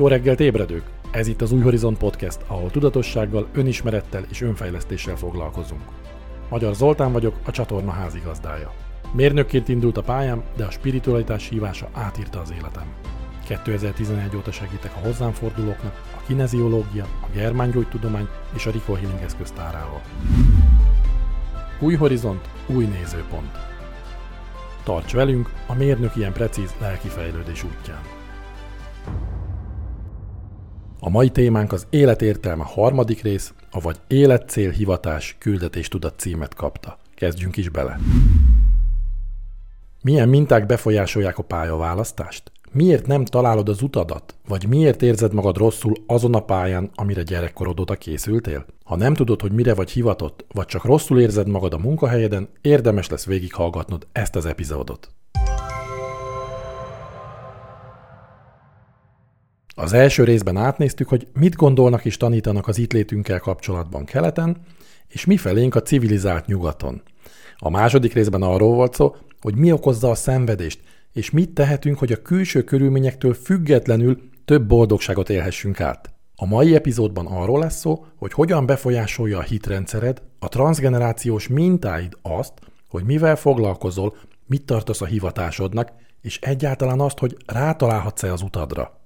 Jó reggelt ébredők! Ez itt az Új Horizont Podcast, ahol tudatossággal, önismerettel és önfejlesztéssel foglalkozunk. Magyar Zoltán vagyok, a csatorna házigazdája. Mérnökként indult a pályám, de a spiritualitás hívása átírta az életem. 2011 óta segítek a hozzám fordulóknak a kineziológia, a germángyógytudomány és a Rico Healing eszköztárával. Új horizont, új nézőpont. Tarts velünk a mérnök ilyen precíz lelki fejlődés útján. A mai témánk az életértelme harmadik rész, avagy életcél, hivatás, küldetés tudat címet kapta. Kezdjünk is bele. Milyen minták befolyásolják a pályaválasztást? Miért nem találod az utadat? Vagy miért érzed magad rosszul azon a pályán, amire gyerekkorod óta készültél? Ha nem tudod, hogy mire vagy hivatott, vagy csak rosszul érzed magad a munkahelyeden, érdemes lesz végighallgatnod ezt az epizódot. Az első részben átnéztük, hogy mit gondolnak és tanítanak az itt létünkkel kapcsolatban keleten, és mi felénk a civilizált nyugaton. A második részben arról volt szó, hogy mi okozza a szenvedést, és mit tehetünk, hogy a külső körülményektől függetlenül több boldogságot élhessünk át. A mai epizódban arról lesz szó, hogy hogyan befolyásolja a hitrendszered, a transgenerációs mintáid azt, hogy mivel foglalkozol, mit tartasz a hivatásodnak, és egyáltalán azt, hogy rátalálhatsz-e az utadra.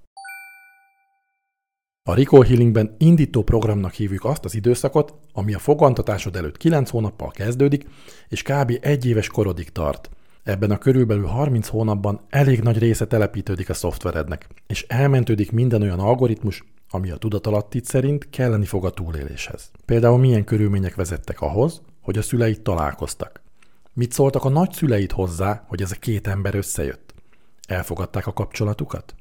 A Recall Healingben indító programnak hívjuk azt az időszakot, ami a fogantatásod előtt 9 hónappal kezdődik, és kb. egy éves korodig tart. Ebben a körülbelül 30 hónapban elég nagy része telepítődik a szoftverednek, és elmentődik minden olyan algoritmus, ami a tudatalattit szerint kelleni fog a túléléshez. Például milyen körülmények vezettek ahhoz, hogy a szüleid találkoztak. Mit szóltak a nagyszüleid hozzá, hogy ez a két ember összejött? Elfogadták a kapcsolatukat?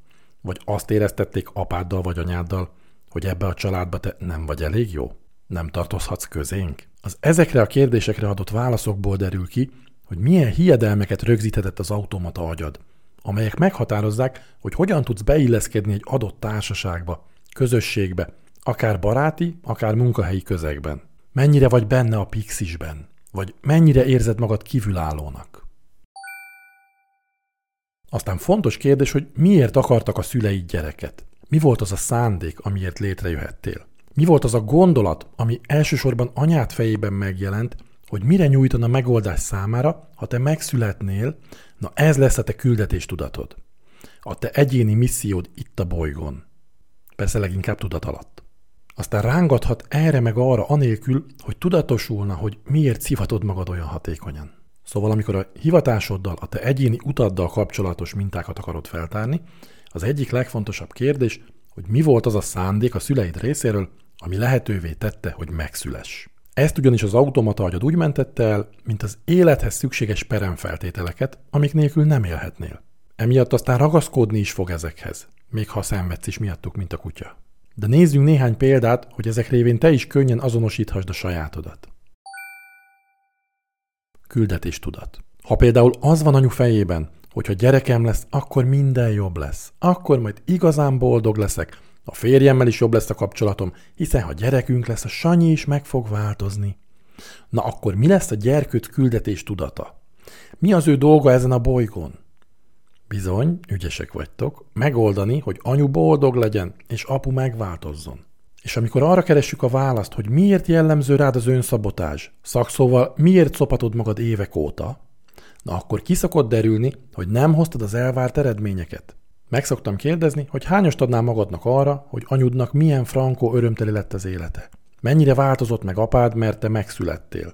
Vagy azt éreztették apáddal vagy anyáddal, hogy ebbe a családba te nem vagy elég jó? Nem tartozhatsz közénk? Az ezekre a kérdésekre adott válaszokból derül ki, hogy milyen hiedelmeket rögzíthetett az automata agyad, amelyek meghatározzák, hogy hogyan tudsz beilleszkedni egy adott társaságba, közösségbe, akár baráti, akár munkahelyi közegben. Mennyire vagy benne a pixisben, vagy mennyire érzed magad kívülállónak. Aztán fontos kérdés, hogy miért akartak a szüleid gyereket? Mi volt az a szándék, amiért létrejöhettél? Mi volt az a gondolat, ami elsősorban anyát fejében megjelent, hogy mire nyújtana megoldás számára, ha te megszületnél, na ez lesz a te küldetés tudatod. A te egyéni missziód itt a bolygón. Persze leginkább tudat alatt. Aztán rángathat erre meg arra anélkül, hogy tudatosulna, hogy miért szivatod magad olyan hatékonyan. Szóval amikor a hivatásoddal, a te egyéni utaddal kapcsolatos mintákat akarod feltárni, az egyik legfontosabb kérdés, hogy mi volt az a szándék a szüleid részéről, ami lehetővé tette, hogy megszüless. Ezt ugyanis az automata agyad úgy mentette el, mint az élethez szükséges peremfeltételeket, amik nélkül nem élhetnél. Emiatt aztán ragaszkodni is fog ezekhez, még ha szenvedsz is miattuk, mint a kutya. De nézzünk néhány példát, hogy ezek révén te is könnyen azonosíthasd a sajátodat küldetéstudat. Ha például az van anyu fejében, hogy ha gyerekem lesz, akkor minden jobb lesz. Akkor majd igazán boldog leszek. A férjemmel is jobb lesz a kapcsolatom, hiszen ha gyerekünk lesz, a Sanyi is meg fog változni. Na akkor mi lesz a gyerkőt küldetés tudata? Mi az ő dolga ezen a bolygón? Bizony, ügyesek vagytok, megoldani, hogy anyu boldog legyen, és apu megváltozzon. És amikor arra keressük a választ, hogy miért jellemző rád az önszabotás, szakszóval miért szopatod magad évek óta, na akkor kiszokott derülni, hogy nem hoztad az elvárt eredményeket. Meg szoktam kérdezni, hogy hányast adnál magadnak arra, hogy anyudnak milyen frankó örömteli lett az élete. Mennyire változott meg apád, mert te megszülettél.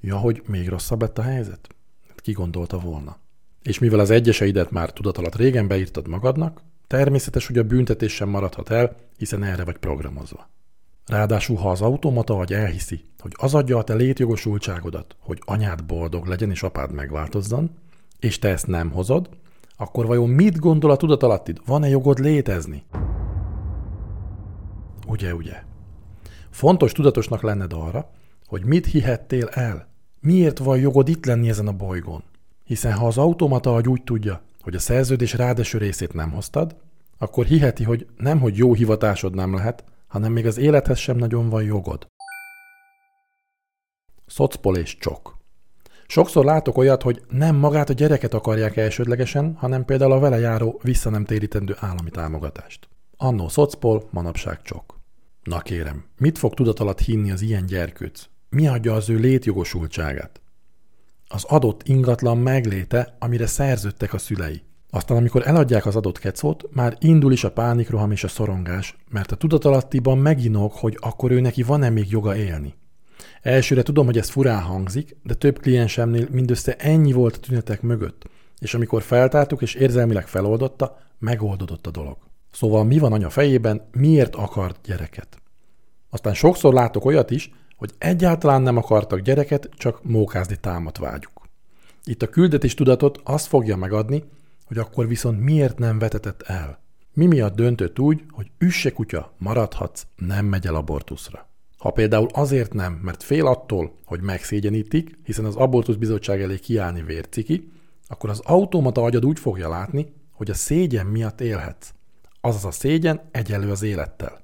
Ja, hogy még rosszabb lett a helyzet? Hát ki gondolta volna? És mivel az egyeseidet már tudat alatt régen beírtad magadnak, Természetes, hogy a büntetés sem maradhat el, hiszen erre vagy programozva. Ráadásul, ha az automata vagy elhiszi, hogy az adja a te létjogosultságodat, hogy anyád boldog legyen és apád megváltozzon, és te ezt nem hozod, akkor vajon mit gondol a tudatalattid? Van-e jogod létezni? Ugye, ugye. Fontos tudatosnak lenned arra, hogy mit hihettél el. Miért van jogod itt lenni ezen a bolygón? Hiszen ha az automata agy úgy tudja, hogy a szerződés rádeső részét nem hoztad, akkor hiheti, hogy nem, hogy jó hivatásod nem lehet, hanem még az élethez sem nagyon van jogod. Szocpol és csok. Sokszor látok olyat, hogy nem magát a gyereket akarják elsődlegesen, hanem például a vele járó vissza nem térítendő állami támogatást. annó szocpol, manapság csok. Na kérem, mit fog tudat alatt hinni az ilyen gyerkőc? Mi adja az ő létjogosultságát? Az adott ingatlan megléte, amire szerződtek a szülei. Aztán, amikor eladják az adott kecót, már indul is a pánikroham és a szorongás, mert a tudatalattiban meginok, hogy akkor ő neki van-e még joga élni. Elsőre tudom, hogy ez furán hangzik, de több kliensemnél mindössze ennyi volt a tünetek mögött, és amikor feltártuk és érzelmileg feloldotta, megoldódott a dolog. Szóval mi van anya fejében, miért akart gyereket? Aztán sokszor látok olyat is, hogy egyáltalán nem akartak gyereket, csak mókázni támat vágyuk. Itt a küldetés tudatot azt fogja megadni, hogy akkor viszont miért nem vetetett el. Mi miatt döntött úgy, hogy üsse kutya, maradhatsz, nem megy el abortuszra. Ha például azért nem, mert fél attól, hogy megszégyenítik, hiszen az abortusz bizottság elé kiállni vérciki, akkor az automata agyad úgy fogja látni, hogy a szégyen miatt élhetsz. Azaz a szégyen egyenlő az élettel.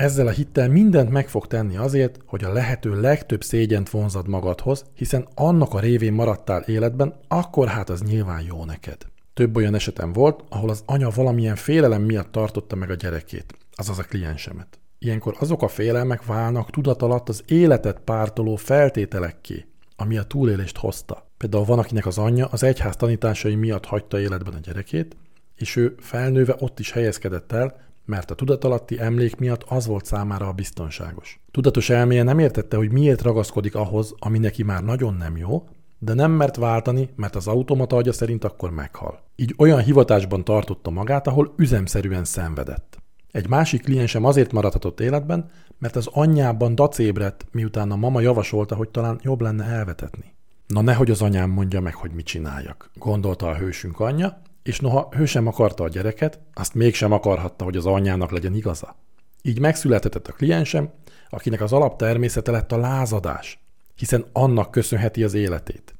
Ezzel a hittel mindent meg fog tenni azért, hogy a lehető legtöbb szégyent vonzad magadhoz, hiszen annak a révén maradtál életben, akkor hát az nyilván jó neked. Több olyan esetem volt, ahol az anya valamilyen félelem miatt tartotta meg a gyerekét, azaz a kliensemet. Ilyenkor azok a félelmek válnak tudat alatt az életet pártoló feltételekké, ami a túlélést hozta. Például van, akinek az anyja az egyház tanításai miatt hagyta életben a gyerekét, és ő felnőve ott is helyezkedett el, mert a tudatalatti emlék miatt az volt számára a biztonságos. Tudatos elméje nem értette, hogy miért ragaszkodik ahhoz, ami neki már nagyon nem jó, de nem mert váltani, mert az automata agya szerint akkor meghal. Így olyan hivatásban tartotta magát, ahol üzemszerűen szenvedett. Egy másik kliensem azért maradhatott életben, mert az anyjában dacébredt, miután a mama javasolta, hogy talán jobb lenne elvetetni. Na nehogy az anyám mondja meg, hogy mit csináljak, gondolta a hősünk anyja, és noha ő sem akarta a gyereket, azt mégsem akarhatta, hogy az anyjának legyen igaza. Így megszületett a kliensem, akinek az alaptermészete lett a lázadás, hiszen annak köszönheti az életét.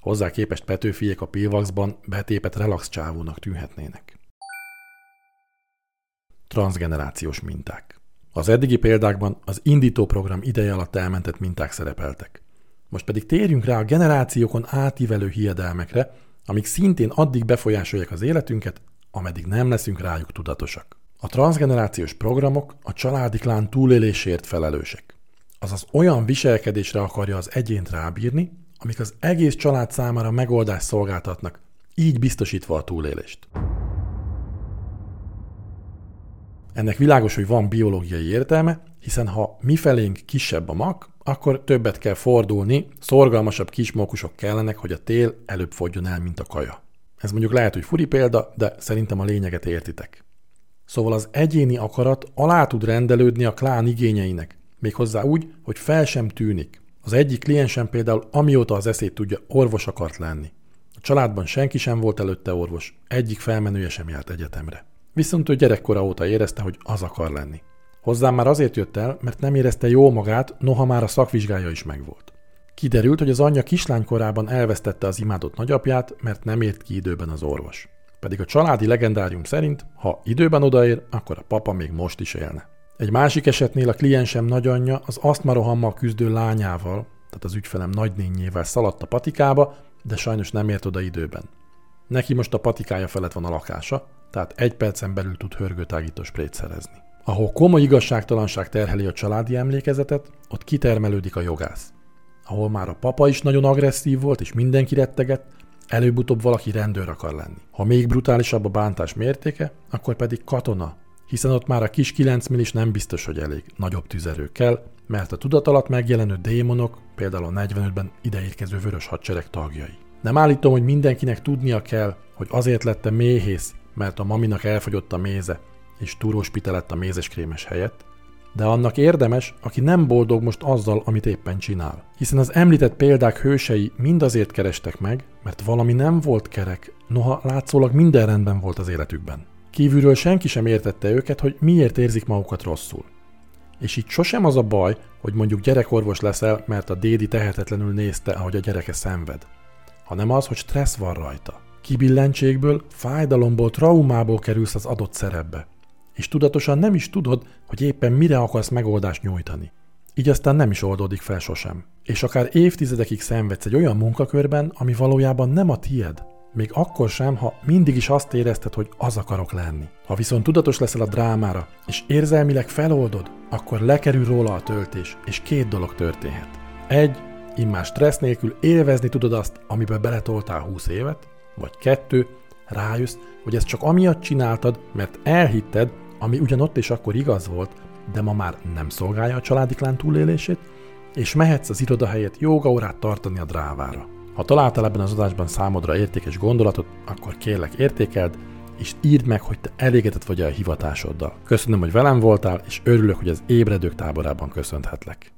Hozzá képest Petőfiék a Pilvaxban betépet relax csávónak tűnhetnének. Transgenerációs minták. Az eddigi példákban az indító program ideje alatt elmentett minták szerepeltek. Most pedig térjünk rá a generációkon átívelő hiedelmekre, amik szintén addig befolyásolják az életünket, ameddig nem leszünk rájuk tudatosak. A transgenerációs programok a családi klán túlélésért felelősek. Azaz olyan viselkedésre akarja az egyént rábírni, amik az egész család számára megoldást szolgáltatnak, így biztosítva a túlélést. Ennek világos, hogy van biológiai értelme, hiszen ha mifelénk kisebb a mak, akkor többet kell fordulni, szorgalmasabb kismókusok kellenek, hogy a tél előbb fogjon el, mint a kaja. Ez mondjuk lehet, hogy furi példa, de szerintem a lényeget értitek. Szóval az egyéni akarat alá tud rendelődni a klán igényeinek, méghozzá úgy, hogy fel sem tűnik. Az egyik kliensem például amióta az eszét tudja, orvos akart lenni. A családban senki sem volt előtte orvos, egyik felmenője sem járt egyetemre. Viszont ő gyerekkora óta érezte, hogy az akar lenni. Hozzám már azért jött el, mert nem érezte jó magát, noha már a szakvizsgája is megvolt. Kiderült, hogy az anyja kislánykorában elvesztette az imádott nagyapját, mert nem ért ki időben az orvos. Pedig a családi legendárium szerint, ha időben odaér, akkor a papa még most is élne. Egy másik esetnél a kliensem nagyanyja az asztmarohammal küzdő lányával, tehát az ügyfelem nagynényével szaladt a patikába, de sajnos nem ért oda időben. Neki most a patikája felett van a lakása, tehát egy percen belül tud hörgőtágító sprayt szerezni. Ahol komoly igazságtalanság terheli a családi emlékezetet, ott kitermelődik a jogász. Ahol már a papa is nagyon agresszív volt és mindenki retteget, előbb-utóbb valaki rendőr akar lenni. Ha még brutálisabb a bántás mértéke, akkor pedig katona, hiszen ott már a kis 9 millis nem biztos, hogy elég. Nagyobb tüzerő kell, mert a tudat alatt megjelenő démonok, például a 45-ben ideérkező vörös hadsereg tagjai. Nem állítom, hogy mindenkinek tudnia kell, hogy azért lettem méhész, mert a maminak elfogyott a méze, és túróspite lett a mézeskrémes helyett, de annak érdemes, aki nem boldog most azzal, amit éppen csinál. Hiszen az említett példák hősei mind azért kerestek meg, mert valami nem volt kerek, noha látszólag minden rendben volt az életükben. Kívülről senki sem értette őket, hogy miért érzik magukat rosszul. És itt sosem az a baj, hogy mondjuk gyerekorvos leszel, mert a dédi tehetetlenül nézte, ahogy a gyereke szenved, hanem az, hogy stressz van rajta. Kibillentségből, fájdalomból, traumából kerülsz az adott szerepbe és tudatosan nem is tudod, hogy éppen mire akarsz megoldást nyújtani. Így aztán nem is oldódik fel sosem. És akár évtizedekig szenvedsz egy olyan munkakörben, ami valójában nem a tied. Még akkor sem, ha mindig is azt érezted, hogy az akarok lenni. Ha viszont tudatos leszel a drámára, és érzelmileg feloldod, akkor lekerül róla a töltés, és két dolog történhet. Egy, immár stressz nélkül élvezni tudod azt, amiben beletoltál 20 évet, vagy kettő, rájössz, hogy ezt csak amiatt csináltad, mert elhitted, ami ugyanott és akkor igaz volt, de ma már nem szolgálja a családi klán túlélését, és mehetsz az iroda helyett jogaórát tartani a drávára. Ha találtál ebben az adásban számodra értékes gondolatot, akkor kérlek értékeld, és írd meg, hogy te elégedett vagy a hivatásoddal. Köszönöm, hogy velem voltál, és örülök, hogy az ébredők táborában köszönhetlek.